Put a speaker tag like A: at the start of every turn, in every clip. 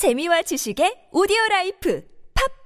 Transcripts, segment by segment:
A: 재미와 지식의 오디오 라이프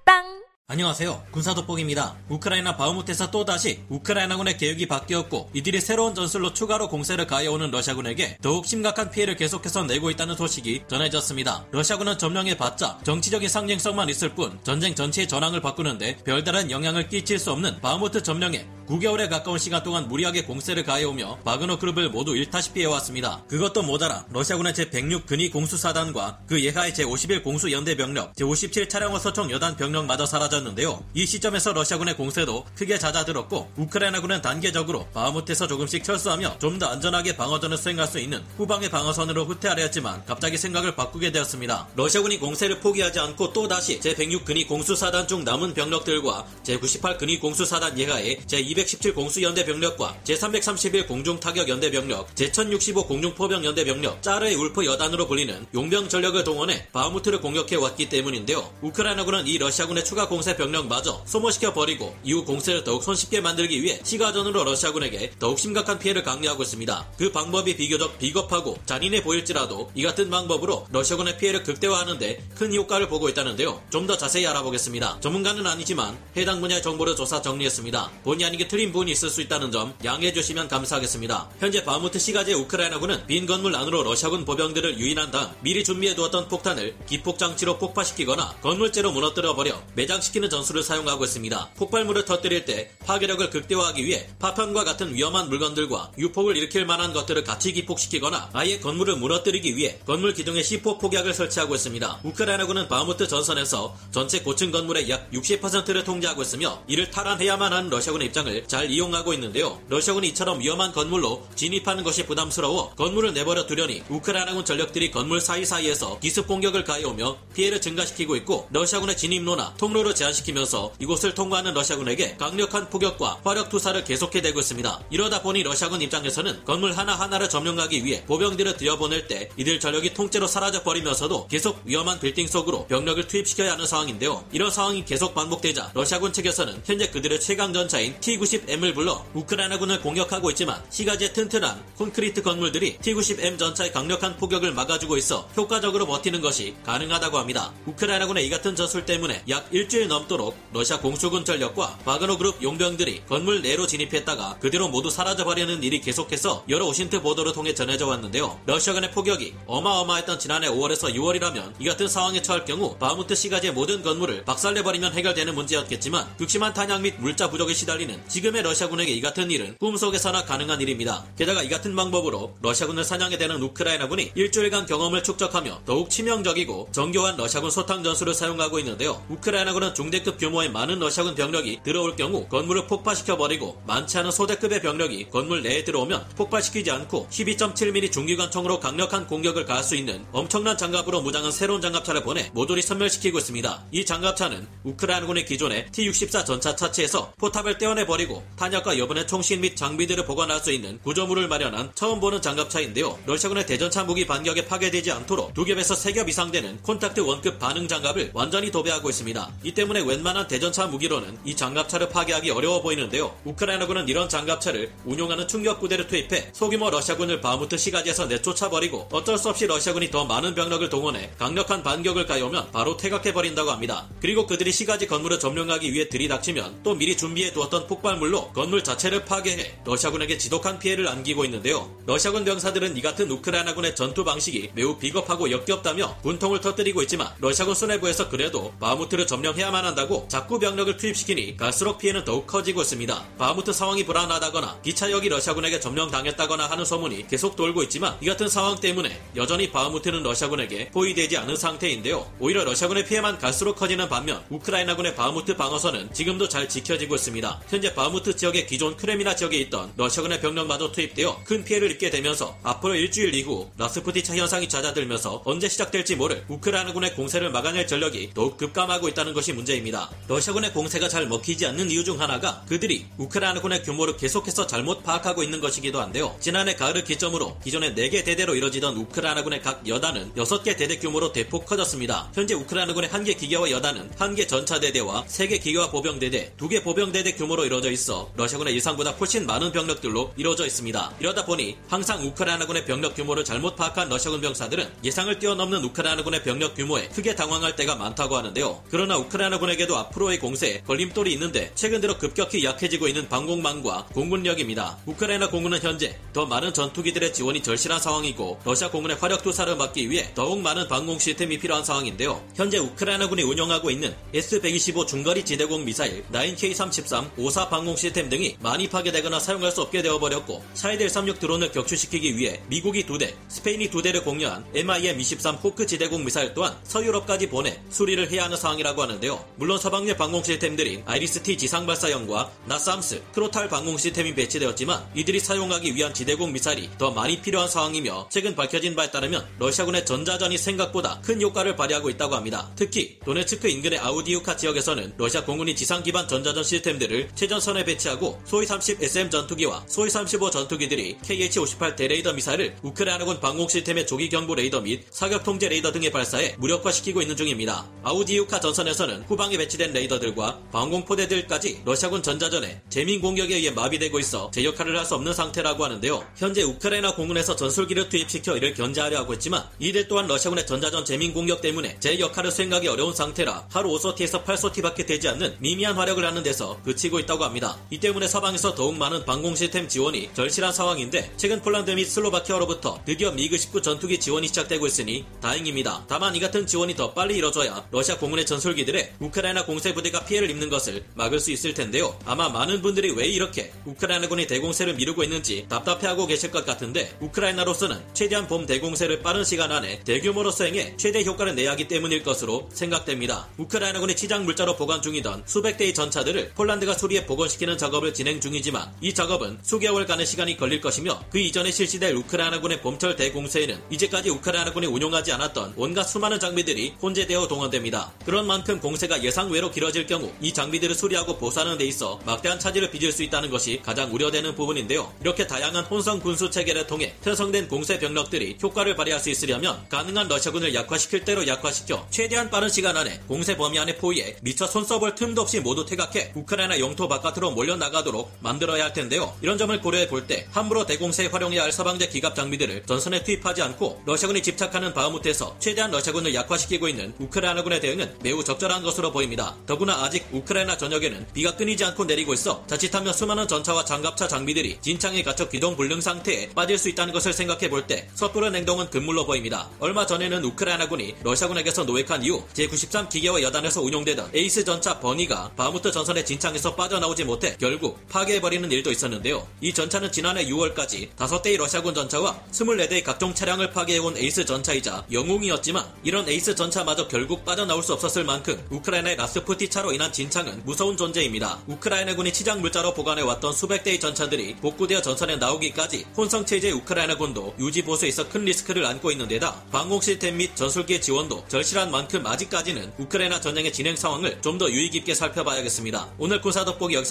A: 팝빵
B: 안녕하세요. 군사돋보기입니다. 우크라이나 바흐무트에서 또다시 우크라이나군의 계획이 바뀌었고 이들이 새로운 전술로 추가로 공세를 가해오는 러시아군에게 더욱 심각한 피해를 계속해서 내고 있다는 소식이 전해졌습니다. 러시아군은 점령해봤자 정치적인 상징성만 있을 뿐 전쟁 전체의 전황을 바꾸는데 별다른 영향을 끼칠 수 없는 바흐무트 점령에 9개월에 가까운 시간 동안 무리하게 공세를 가해오며 바그너 그룹을 모두 잃다시피 해왔습니다. 그것도 모자라 러시아군의 제106 근위 공수사단과 그 예하의 제51 공수연대 병력, 제57 차량화 소총 여단 병력마저 사라졌는데요. 이 시점에서 러시아군의 공세도 크게 잦아들었고 우크라이나군은 단계적으로 바흐무트에서 조금씩 철수하며 좀 더 안전하게 방어전을 수행할 수 있는 후방의 방어선으로 후퇴하려 했지만 갑자기 생각을 바꾸게 되었습니다. 러시아군이 공세를 포기하지 않고 또다시 제106 근위 공수사단 중 남은 병력들과 제98 근위 공수사단 예하의 제217 공수연대 병력과 제331 공중타격 연대 병력, 제1065 공중포병 연대 병력, 짜르의 울프 여단으로 불리는 용병 전력을 동원해 바흐무트를 공격해 왔기 때문인데요. 우크라이나군은 이 러시아군의 추가 공세 병력마저 소모시켜 버리고 이후 공세를 더욱 손쉽게 만들기 위해 시가전으로 러시아군에게 더욱 심각한 피해를 강요하고 있습니다. 그 방법이 비교적 비겁하고 잔인해 보일지라도 이 같은 방법으로 러시아군의 피해를 극대화하는데 큰 효과를 보고 있다는데요. 좀 더 자세히 알아보겠습니다. 전문가는 아니지만 해당 분야의 정보를 조사 정리했습니다. 본의 아니게 틀린 부분이 있을 수 있다는 점 양해해 주시면 감사하겠습니다. 현재 바무트 시가지의 우크라이나군은 빈 건물 안으로 러시아군 보병들을 유인한 다음 미리 준비해 두었던 폭탄을 기폭 장치로 폭파시키거나 건물째로 무너뜨려 버려 매장시키는 전술을 사용하고 있습니다. 폭발물을 터뜨릴 때 파괴력을 극대화하기 위해 파편과 같은 위험한 물건들과 유폭을 일으킬 만한 것들을 같이 기폭시키거나 아예 건물을 무너뜨리기 위해 건물 기둥에 C4 폭약을 설치하고 있습니다. 우크라이나군은 바무트 전선에서 전체 고층 건물의 약 60%를 통제하고 있으며 이를 탈환해야만 하는 러시아군의 입장을 잘 이용하고 있는데요. 러시아군이 이처럼 위험한 건물로 진입하는 것이 부담스러워 건물을 내버려 두려니 우크라이나군 전력들이 건물 사이사이에서 기습 공격을 가해오며 피해를 증가시키고 있고 러시아군의 진입로나 통로를 제한시키면서 이곳을 통과하는 러시아군에게 강력한 포격과 화력 투사를 계속해 대고 있습니다. 이러다 보니 러시아군 입장에서는 건물 하나하나를 점령하기 위해 보병들을 들여보낼 때 이들 전력이 통째로 사라져 버리면서도 계속 위험한 빌딩 속으로 병력을 투입시켜야 하는 상황인데요. 이런 상황이 계속 반복되자 러시아군 측에서는 현재 그들의 최강 전차인 T-90M을 불러 우크라이나군을 공격하고 있지만 시가지의 튼튼한 콘크리트 건물들이 T-90M 전차의 강력한 포격을 막아주고 있어 효과적으로 버티는 것이 가능하다고 합니다. 우크라이나군의 이 같은 전술 때문에 약 일주일 넘도록 러시아 공수군 전력과 바그너 그룹 용병들이 건물 내로 진입했다가 그대로 모두 사라져버리는 일이 계속해서 여러 OSINT 보도를 통해 전해져 왔는데요. 러시아군의 포격이 어마어마했던 지난해 5월에서 6월이라면 이 같은 상황에 처할 경우 바무트 시가지의 모든 건물을 박살내버리면 해결되는 문제였겠지만 극심한 탄약 및 물자 부족에 시달리는 지금의 러시아군에게 이 같은 일은 꿈속에서나 가능한 일입니다. 게다가 이 같은 방법으로 러시아군을 사냥해 대는 우크라이나군이 일주일간 경험을 축적하며 더욱 치명적이고 정교한 러시아군 소탕 전술을 사용하고 있는데요. 우크라이나군은 중대급 규모의 많은 러시아군 병력이 들어올 경우 건물을 폭파시켜버리고 많지 않은 소대급의 병력이 건물 내에 들어오면 폭발시키지 않고 12.7mm 중기관총으로 강력한 공격을 가할 수 있는 엄청난 장갑으로 무장한 새로운 장갑차를 보내 모조리 선멸시키고 있습니다. 이 장갑차는 우크라이나군의 기존의 T-64 전차 차체에서 포탑을 떼어내버리고 탄약과 여분의 총신 및 장비들을 보관할 수 있는 구조물을 마련한 처음 보는 장갑차인데요. 러시아군의 대전차 무기 반격에 파괴되지 않도록 두 겹에서 세 겹 이상 되는 콘탁트 one급 반응 장갑을 완전히 도배하고 있습니다. 이 때문에 웬만한 대전차 무기로는 이 장갑차를 파괴하기 어려워 보이는데요. 우크라이나군은 이런 장갑차를 운용하는 충격 부대를 투입해 소규모 러시아군을 바무트 시가지에서 내쫓아 버리고 어쩔 수 없이 러시아군이 더 많은 병력을 동원해 강력한 반격을 가해오면 바로 퇴각해 버린다고 합니다. 그리고 그들이 시가지 건물을 점령하기 위해 들이닥치면 또 미리 준비해 두었던 폭발물로 건물 자체를 파괴해 러시아군에게 지독한 피해를 안기고 있는데요. 러시아군 병사들은 이 같은 우크라이나군의 전투 방식이 매우 비겁하고 역겹다며 분통을 터뜨리고 있지만 러시아군 수뇌부에서 그래도 바무트를 점령해야만 한다고 자꾸 병력을 투입시키니 갈수록 피해는 더욱 커지고 있습니다. 바무트 상황이 불안하다거나 기차역이 러시아군에게 점령당했다거나 하는 소문이 계속 돌고 있지만 이 같은 상황 때문에 여전히 바무트는 러시아군에게 포위되지 않은 상태인데요. 오히려 러시아군의 피해만 갈수록 커지는 반면 우크라이나군의 바무트 방어선은 지금도 잘 지켜지고 있습니다. 현재 바무트 지역의 기존 크레미나 지역에 있던 러시아군의 병력마저 투입되어 큰 피해를 입게 되면서 앞으로 일주일 이후 라스푸티차 현상이 잦아들면서 언제 시작될지 모를 우크라이나군의 공세를 막아낼 전력이 더욱 급감하고 있다는 것이 문제입니다. 러시아군의 공세가 잘 먹히지 않는 이유 중 하나가 그들이 우크라이나군의 규모를 계속해서 잘못 파악하고 있는 것이기도 한데요. 지난해 가을을 기점으로 기존의 4개 대대로 이뤄지던 우크라이나군의 각 여단은 6개 대대 규모로 대폭 커졌습니다. 현재 우크라이나군의 1개 기계화 여단은 1개 전차대대와 3개 기계화 보병대대, 2개 보병대대 규모로 이뤄져 이루어져 있어 러시아군의 예상보다 훨씬 많은 병력들로 이루어져 있습니다. 이러다 보니 항상 우크라이나군의 병력 규모를 잘못 파악한 러시아군 병사들은 예상을 뛰어넘는 우크라이나군의 병력 규모에 크게 당황할 때가 많다고 하는데요. 그러나 우크라이나군에게도 앞으로의 공세에 걸림돌이 있는데 최근 들어 급격히 약해지고 있는 방공망과 공군력입니다. 우크라이나 공군은 현재 더 많은 전투기들의 지원이 절실한 상황이고 러시아 공군의 화력 투사를 막기 위해 더욱 많은 방공 시스템이 필요한 상황인데요. 현재 우크라이나군이 운영하고 있는 S-125 중거리 지대공 미사일 9K-33 54 방공 시스템 등이 많이 파괴되거나 사용할 수 없게 되어버렸고 샤헤드 136 드론을 격추시키기 위해 미국이 2대, 스페인이 2대를 공여한 MIM-23 호크 지대공 미사일 또한 서유럽까지 보내 수리를 해야 하는 상황이라고 하는데요. 물론 서방의 방공 시스템들인 아이리스-T 지상발사형과 나삼스, 크로탈 방공 시스템이 배치되었지만 이들이 사용하기 위한 지대공 미사일이 더 많이 필요한 상황이며 최근 밝혀진 바에 따르면 러시아군의 전자전이 생각보다 큰 효과를 발휘하고 있다고 합니다. 특히 도네츠크 인근의 아우디우카 지역에서는 러시아 공군이 지상 기반 전자전 시스템들을 최전선에 배치하고 수호이 30 SM 전투기와 수호이 35 전투기들이 KH-58 대레이더 미사일을 우크라이나군 방공 시스템의 조기 경보 레이더 및 사격 통제 레이더 등에 발사해 무력화시키고 있는 중입니다. 아우디우카 전선에서는 후방에 배치된 레이더들과 방공 포대들까지 러시아군 전자전의 jamming 공격에 의해 마비되고 있어 제 역할을 할 수 없는 상태라고 하는데요. 현재 우크라이나 공군에서 전술기를 투입시켜 이를 견제하려 하고 있지만 이들 또한 러시아군의 전자전 jamming 공격 때문에 제 역할을 수행하기 어려운 상태라 하루 5sortie에서 8sortie밖에 되지 않는 미미한 활약을 하는 데서 그치고 있다고 합니다. 이 때문에 서방에서 더욱 많은 방공 시스템 지원이 절실한 상황인데 최근 폴란드 및 슬로바키아로부터 드디어 미그 19 전투기 지원이 시작되고 있으니 다행입니다. 다만 이 같은 지원이 더 빨리 이뤄져야 러시아 공군의 전술기들의 우크라이나 공세 부대가 피해를 입는 것을 막을 수 있을 텐데요. 아마 많은 분들이 왜 이렇게 우크라이나군이 대공세를 미루고 있는지 답답해하고 계실 것 같은데 우크라이나로서는 최대한 봄 대공세를 빠른 시간 안에 대규모로 수행해 최대 효과를 내야 하기 때문일 것으로 생각됩니다. 우크라이나군이 치장 물자로 보관 중이던 수백 대의 전차들을 폴란드가 수리해 복원시키는 작업을 진행 중이지만 이 작업은 수개월간의 시간이 걸릴 것이며 그 이전에 실시될 우크라이나군의 봄철 대공세에는 이제까지 우크라이나군이 운용하지 않았던 온갖 수많은 장비들이 혼재되어 동원됩니다. 그런 만큼 공세가 예상외로 길어질 경우 이 장비들을 수리하고 보수하는 데 있어 막대한 차질을 빚을 수 있다는 것이 가장 우려되는 부분인데요. 이렇게 다양한 혼성 군수 체계를 통해 편성된 공세 병력들이 효과를 발휘할 수 있으려면 가능한 러시아군을 약화시킬 대로 약화시켜 최대한 빠른 시간 안에 공세 범위 안에 포위해 미처 손 써볼 틈도 없이 모두 퇴각해 우크라이나 영토 바깥 으로 몰려나가도록 만들어야 할 텐데요. 이런 점을 고려해 볼 때 함부로 대공세에 활용해야 할 서방제 기갑 장비들을 전선에 투입하지 않고 러시아군이 집착하는 바흐무트에서 최대한 러시아군을 약화시키고 있는 우크라이나군의 대응은 매우 적절한 것으로 보입니다. 더구나 아직 우크라이나 전역에는 비가 끊이지 않고 내리고 있어 자칫하면 수많은 전차와 장갑차 장비들이 진창에 갇혀 기동 불능 상태에 빠질 수 있다는 것을 생각해 볼 때 섣부른 행동은 금물로 보입니다. 얼마 전에는 우크라이나군이 러시아군에게서 노획한 이후 제93 기계화 여단에서 운용되던 에이스 전차 버니가 바무트 전선의 진창에서 빠져나오지 못해 결국 파괴해버리는 일도 있었는데요. 이 전차는 지난해 6월까지 5대의 러시아군 전차와 24대의 각종 차량을 파괴해온 에이스 전차이자 영웅이었지만 이런 에이스 전차마저 결국 빠져나올 수 없었을 만큼 우크라이나의 라스푸티 차로 인한 진창은 무서운 존재입니다. 우크라이나군이 치장 물자로 보관해왔던 수백 대의 전차들이 복구되어 전선에 나오기까지 혼성 체제의 우크라이나군도 유지 보수에 있어 큰 리스크를 안고 있는 데다 방공 시스템 및 전술기의 지원도 절실한 만큼 아직까지는 우크라이나 전쟁의 진행 상황을 좀 더 유의 깊게 살펴봐야겠습니다. 오늘 군사 돋보기